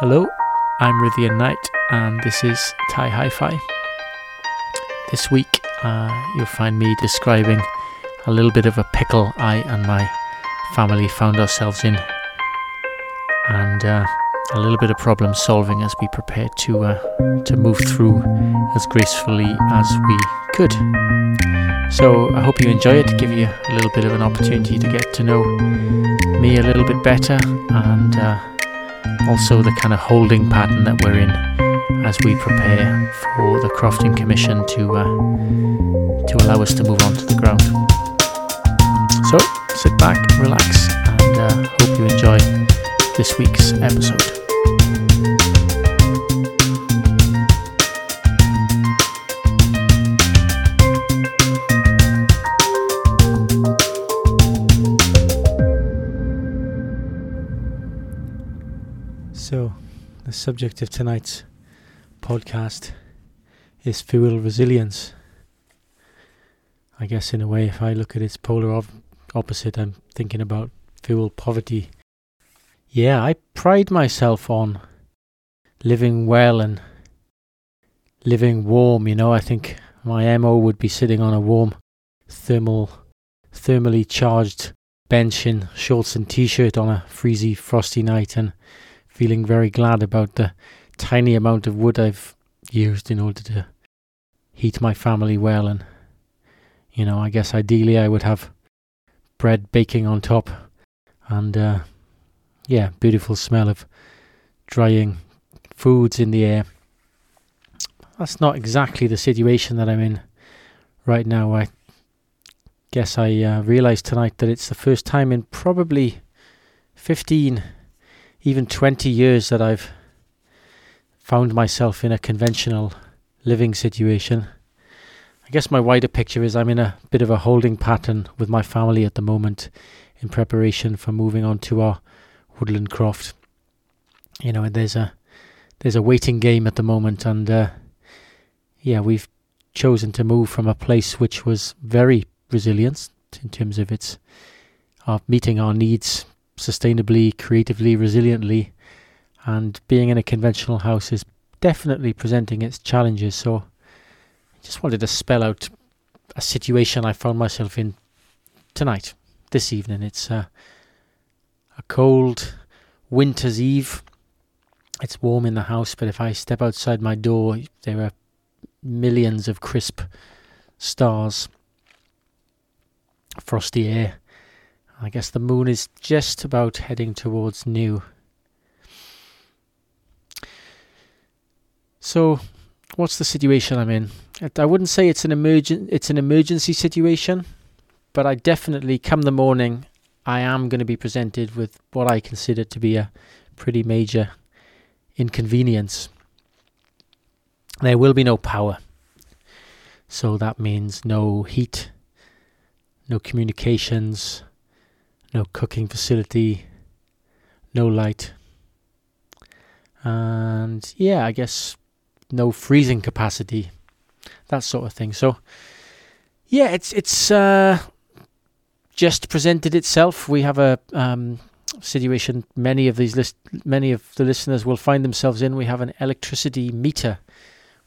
Hello, I'm Rithian Knight, and this is Thai Hi Fi. This week, uh, you'll find me describing a little bit of a pickle I and my family found ourselves in, and uh, a little bit of problem solving as we prepared to uh, to move through as gracefully as we could. So I hope you enjoy it. Give you a little bit of an opportunity to get to know me a little bit better and uh, also the kind of holding pattern that we're in as we prepare for the crofting commission to uh, to allow us to move on to the ground. So sit back, relax, and uh, hope you enjoy this week's episode. Subject of tonight's podcast is fuel resilience. I guess, in a way, if I look at its polar op- opposite, I'm thinking about fuel poverty. Yeah, I pride myself on living well and living warm. You know, I think my MO would be sitting on a warm, thermal, thermally charged bench in shorts and t-shirt on a freezy, frosty night, and feeling very glad about the tiny amount of wood I've used in order to heat my family well. And, you know, I guess ideally I would have bread baking on top and, uh, yeah, beautiful smell of drying foods in the air. That's not exactly the situation that I'm in right now. I guess I uh, realized tonight that it's the first time in probably 15 even 20 years that I've found myself in a conventional living situation. I guess my wider picture is I'm in a bit of a holding pattern with my family at the moment in preparation for moving on to our woodland croft. You know, there's a there's a waiting game at the moment, and uh, yeah, we've chosen to move from a place which was very resilient in terms of its uh, meeting our needs sustainably, creatively, resiliently, and being in a conventional house is definitely presenting its challenges. So, I just wanted to spell out a situation I found myself in tonight, this evening. It's uh, a cold winter's eve. It's warm in the house, but if I step outside my door, there are millions of crisp stars, frosty air I guess the moon is just about heading towards new. So, what's the situation I'm in? I wouldn't say it's an emergent it's an emergency situation, but I definitely come the morning I am going to be presented with what I consider to be a pretty major inconvenience. There will be no power. So that means no heat, no communications, no cooking facility, no light, and yeah, I guess no freezing capacity, that sort of thing. So yeah, it's it's uh, just presented itself. We have a um, situation many of these list many of the listeners will find themselves in. We have an electricity meter,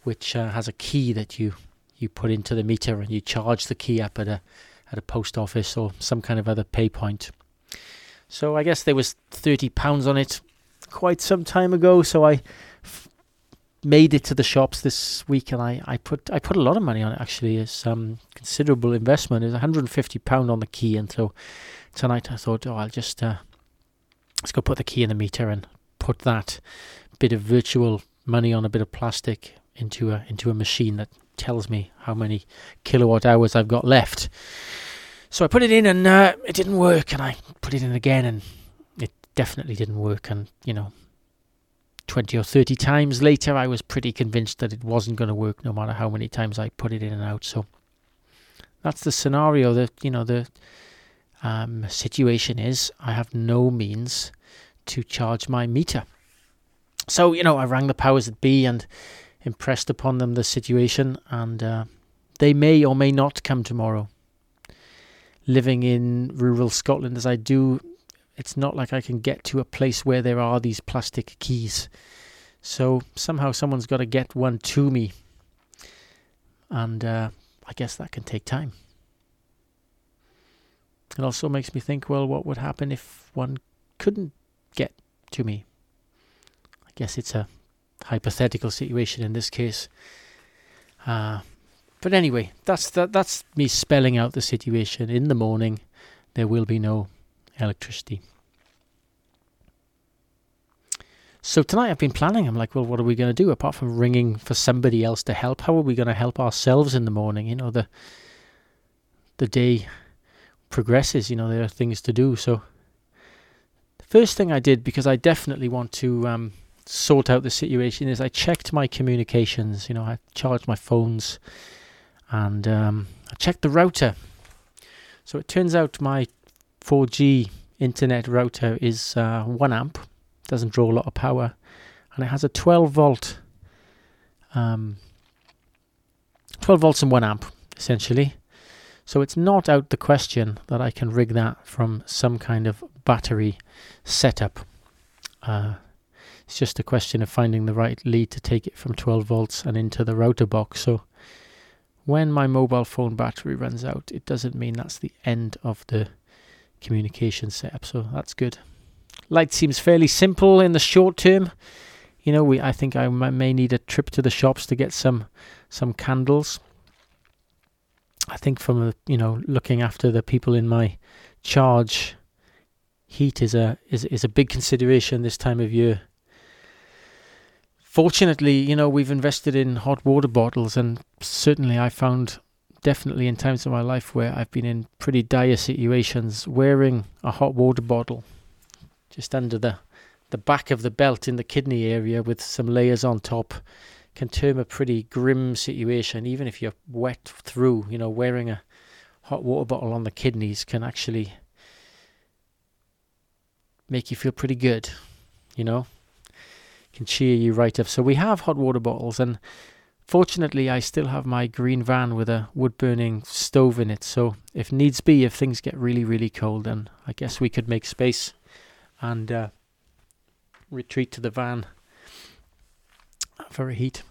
which uh, has a key that you you put into the meter and you charge the key up at a at a post office or some kind of other pay point. So I guess there was thirty pounds on it quite some time ago. So I f- made it to the shops this week, and I, I put I put a lot of money on it. Actually, it's um considerable investment. It's one hundred and fifty pound on the key, and so tonight I thought, oh, I'll just uh, let's go put the key in the meter and put that bit of virtual money on a bit of plastic into a into a machine that tells me how many kilowatt hours I've got left. So I put it in and uh, it didn't work, and I put it in again and it definitely didn't work. And you know, 20 or 30 times later, I was pretty convinced that it wasn't going to work no matter how many times I put it in and out. So that's the scenario that, you know, the um, situation is I have no means to charge my meter. So, you know, I rang the powers that be and impressed upon them the situation, and uh, they may or may not come tomorrow living in rural Scotland as I do, it's not like I can get to a place where there are these plastic keys. So somehow someone's got to get one to me. And uh, I guess that can take time. It also makes me think well, what would happen if one couldn't get to me? I guess it's a hypothetical situation in this case. Uh, but anyway, that's that, that's me spelling out the situation. In the morning, there will be no electricity. So tonight I've been planning. I'm like, well, what are we going to do apart from ringing for somebody else to help? How are we going to help ourselves in the morning? You know, the the day progresses. You know, there are things to do. So the first thing I did, because I definitely want to um, sort out the situation, is I checked my communications. You know, I charged my phones, and um, I checked the router. So it turns out my 4G internet router is uh, one amp doesn't draw a lot of power, and it has a 12 volt, um, 12 volts and one amp essentially. So it's not out the question that I can rig that from some kind of battery setup. Uh, it's just a question of finding the right lead to take it from 12 volts and into the router box. So when my mobile phone battery runs out, it doesn't mean that's the end of the communication setup. So that's good. Light seems fairly simple in the short term. You know, we I think I may need a trip to the shops to get some some candles. I think from a, you know looking after the people in my charge, heat is a is is a big consideration this time of year. Fortunately, you know we've invested in hot water bottles, and certainly I found definitely in times of my life where I've been in pretty dire situations, wearing a hot water bottle just under the the back of the belt in the kidney area with some layers on top can turn a pretty grim situation even if you're wet through you know wearing a hot water bottle on the kidneys can actually make you feel pretty good you know can cheer you right up so we have hot water bottles and fortunately i still have my green van with a wood burning stove in it so if needs be if things get really really cold then i guess we could make space and uh, retreat to the van for a heat.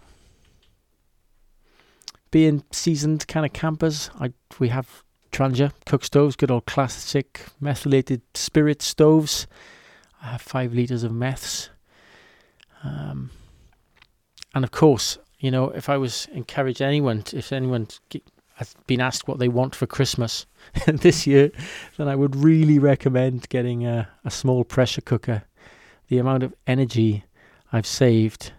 Being seasoned kind of campers, I we have Trangia cook stoves, good old classic methylated spirit stoves. I have five liters of meths. Um, and of course, you know, if I was encourage anyone, to, if anyone has been asked what they want for Christmas this year, then I would really recommend getting a, a small pressure cooker. The amount of energy I've saved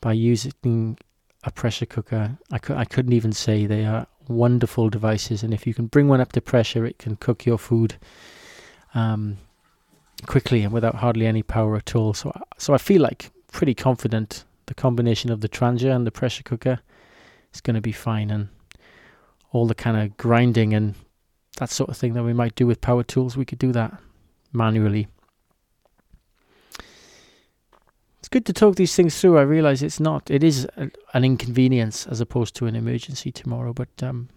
by using a pressure cooker, I, cu- I couldn't even say they are wonderful devices. And if you can bring one up to pressure, it can cook your food um, quickly and without hardly any power at all. So, so I feel like pretty confident the combination of the Trangia and the pressure cooker is going to be fine. And all the kind of grinding and that sort of thing that we might do with power tools, we could do that manually. It's good to talk these things through. I realize it's not, it is a, an inconvenience as opposed to an emergency tomorrow, but um,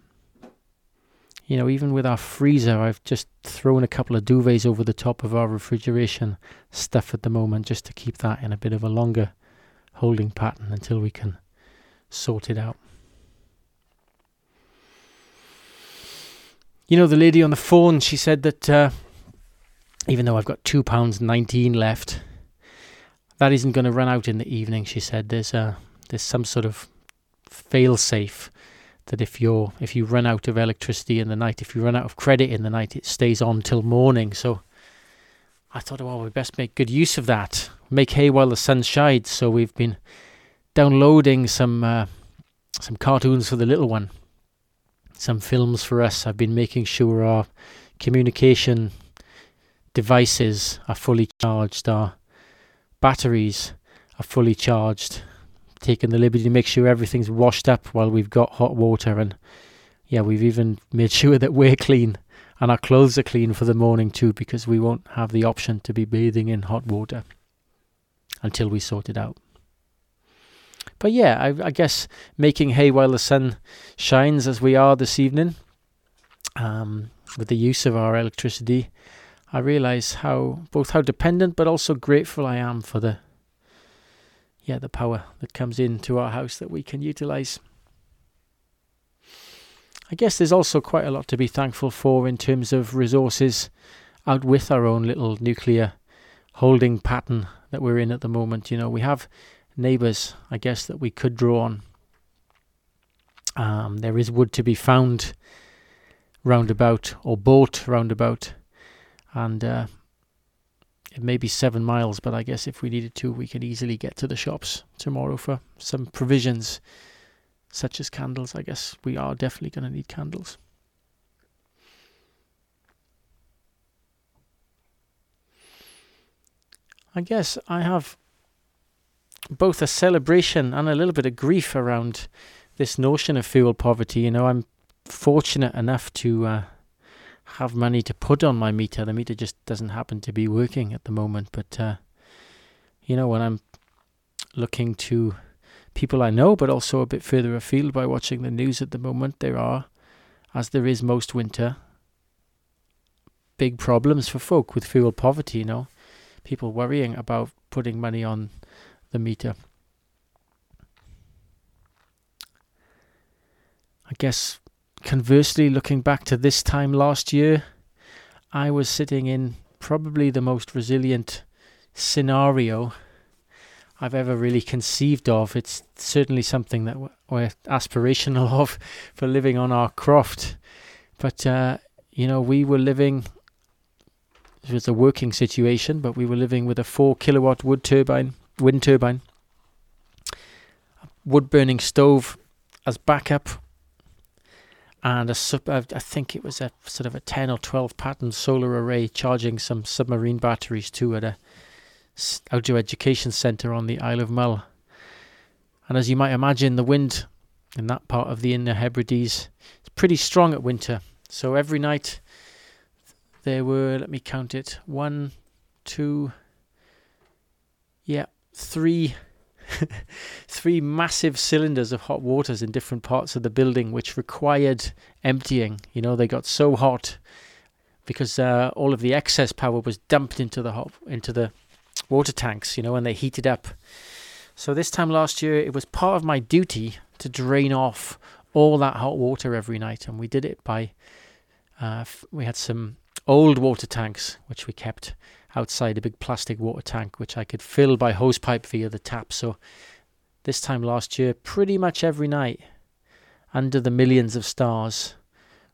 you know, even with our freezer, I've just thrown a couple of duvets over the top of our refrigeration stuff at the moment just to keep that in a bit of a longer holding pattern until we can sort it out. You know, the lady on the phone, she said that uh, even though I've got two pounds nineteen left, that isn't going to run out in the evening. She said there's a there's some sort of fail safe that if you're if you run out of electricity in the night, if you run out of credit in the night, it stays on till morning. So I thought, well, we best make good use of that. Make hay while the sun shines. So we've been downloading some uh, some cartoons for the little one some films for us. I've been making sure our communication devices are fully charged, our batteries are fully charged. Taking the liberty to make sure everything's washed up while we've got hot water, and yeah, we've even made sure that we're clean and our clothes are clean for the morning too, because we won't have the option to be bathing in hot water until we sort it out. But yeah, I, I, guess making hay while the sun shines, as we are this evening, um, with the use of our electricity, I realize how both how dependent but also grateful I am for the yeah, the power that comes into our house that we can utilize. I guess there's also quite a lot to be thankful for in terms of resources out with our own little nuclear holding pattern that we're in at the moment. You know, we have neighbours, I guess, that we could draw on. Um, there is wood to be found roundabout or bought roundabout, and uh, it may be seven miles, but I guess if we needed to, we could easily get to the shops tomorrow for some provisions, such as candles. I guess we are definitely going to need candles. I guess I have both a celebration and a little bit of grief around this notion of fuel poverty. You know, I'm fortunate enough to uh, have money to put on my meter. The meter just doesn't happen to be working at the moment. But, uh, you know, when I'm looking to people I know, but also a bit further afield by watching the news at the moment, there are, as there is most winter, big problems for folk with fuel poverty, you know. People worrying about putting money on the meter. I guess conversely, looking back to this time last year, I was sitting in probably the most resilient scenario I've ever really conceived of. It's certainly something that we're aspirational of for living on our croft. But, uh, you know, we were living, it was a working situation, but we were living with a four kilowatt wood turbine, wind turbine, wood burning stove as backup and a sub, I think it was a sort of a 10 or 12 pattern solar array charging some submarine batteries too at a outdoor education centre on the Isle of Mull. And as you might imagine, the wind in that part of the Inner Hebrides is pretty strong at winter. So every night there were, let me count it, one, two, yeah, three three massive cylinders of hot waters in different parts of the building, which required emptying. You know, they got so hot because uh, all of the excess power was dumped into the hot into the water tanks. You know, and they heated up. So this time last year, it was part of my duty to drain off all that hot water every night, and we did it by. Uh, f- we had some old water tanks which we kept outside a big plastic water tank, which I could fill by hosepipe via the tap. So this time last year, pretty much every night, under the millions of stars,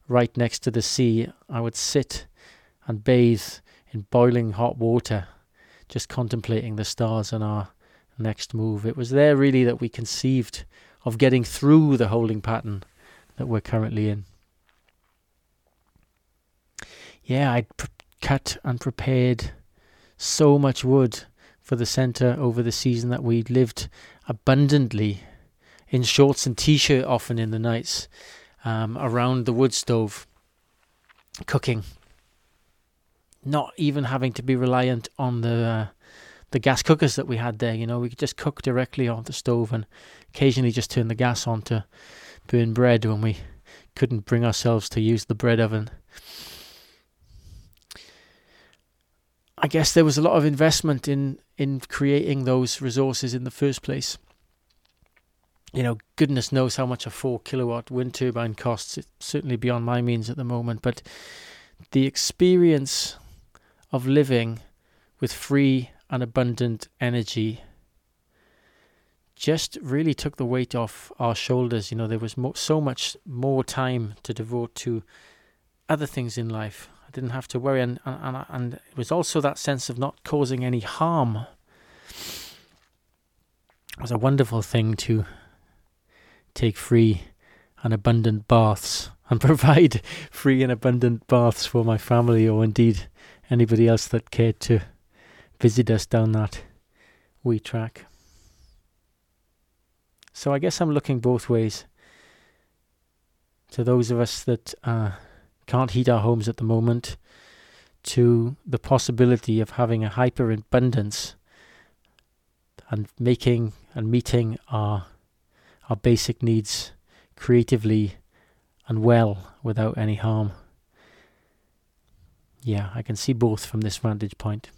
right next to the sea, I would sit and bathe in boiling hot water, just contemplating the stars and our next move. It was there really that we conceived of getting through the holding pattern that we're currently in. Yeah, I'd cut and prepared so much wood for the centre over the season that we lived abundantly in shorts and t-shirt often in the nights um, around the wood stove cooking. Not even having to be reliant on the uh, the gas cookers that we had there you know we could just cook directly on the stove and occasionally just turn the gas on to burn bread when we couldn't bring ourselves to use the bread oven I guess there was a lot of investment in in creating those resources in the first place. You know, goodness knows how much a four kilowatt wind turbine costs. It's certainly beyond my means at the moment, but the experience of living with free and abundant energy just really took the weight off our shoulders. You know, there was so much more time to devote to other things in life. I didn't have to worry, and and and it was also that sense of not causing any harm. It was a wonderful thing to take free and abundant baths and provide free and abundant baths for my family, or indeed anybody else that cared to visit us down that wee track. So I guess I'm looking both ways. To those of us that uh, can't heat our homes at the moment to the possibility of having a hyper abundance and making and meeting our our basic needs creatively and well without any harm. yeah, I can see both from this vantage point.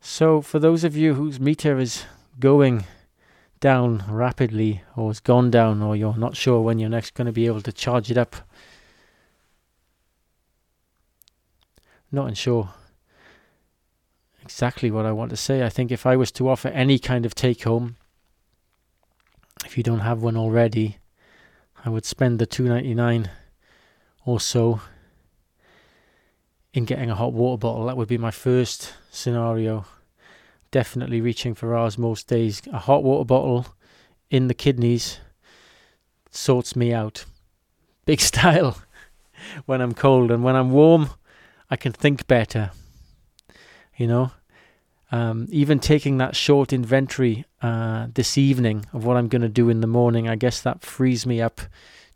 So, for those of you whose meter is going down rapidly, or has gone down, or you're not sure when you're next going to be able to charge it up, not unsure exactly what I want to say. I think if I was to offer any kind of take home, if you don't have one already, I would spend the two ninety nine or so in getting a hot water bottle. That would be my first scenario. Definitely reaching for ours most days. A hot water bottle in the kidneys sorts me out. Big style when I'm cold and when I'm warm, I can think better. You know, um, even taking that short inventory uh, this evening of what I'm going to do in the morning, I guess that frees me up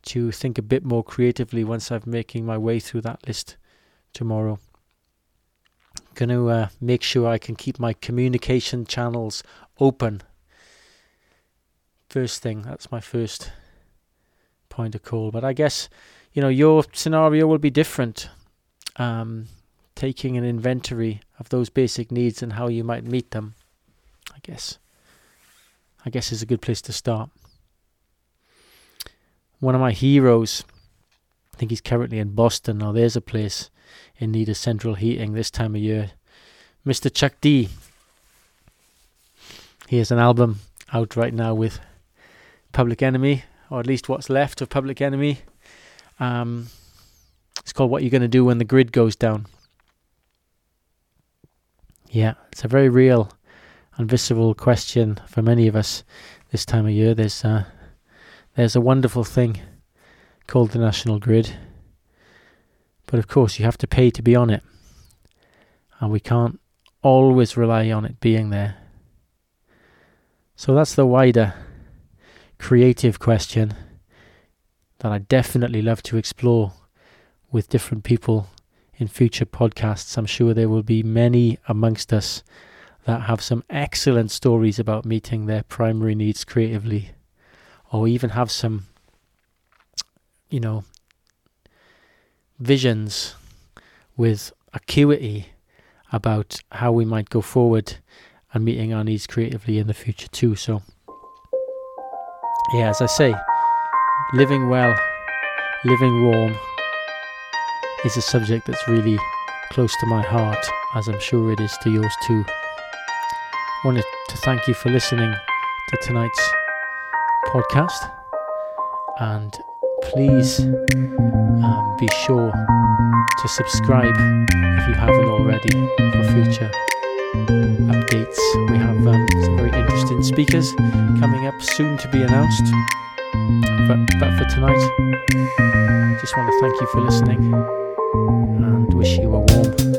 to think a bit more creatively once I'm making my way through that list tomorrow. Going to uh, make sure I can keep my communication channels open. First thing, that's my first point of call. But I guess, you know, your scenario will be different. Um, taking an inventory of those basic needs and how you might meet them, I guess. I guess is a good place to start. One of my heroes, I think he's currently in Boston. Now there's a place in need of central heating this time of year. Mr. Chuck D. He has an album out right now with Public Enemy, or at least what's left of Public Enemy. Um, it's called What You're Gonna Do When the Grid Goes Down. Yeah, it's a very real and visceral question for many of us this time of year. There's uh, there's a wonderful thing called the national grid, but of course you have to pay to be on it, and we can't always rely on it being there. So that's the wider creative question that I definitely love to explore with different people in future podcasts. I'm sure there will be many amongst us that have some excellent stories about meeting their primary needs creatively, or even have some, you know, visions with acuity about how we might go forward and meeting our needs creatively in the future too. So, yeah, as I say, living well, living warm is a subject that's really close to my heart, as I'm sure it is to yours too. I Wanted to thank you for listening to tonight's podcast, and please um, be sure to subscribe if you haven't already for future updates. We have um, some very interesting speakers coming up soon to be announced. But, but for tonight, just want to thank you for listening and wish you a warm.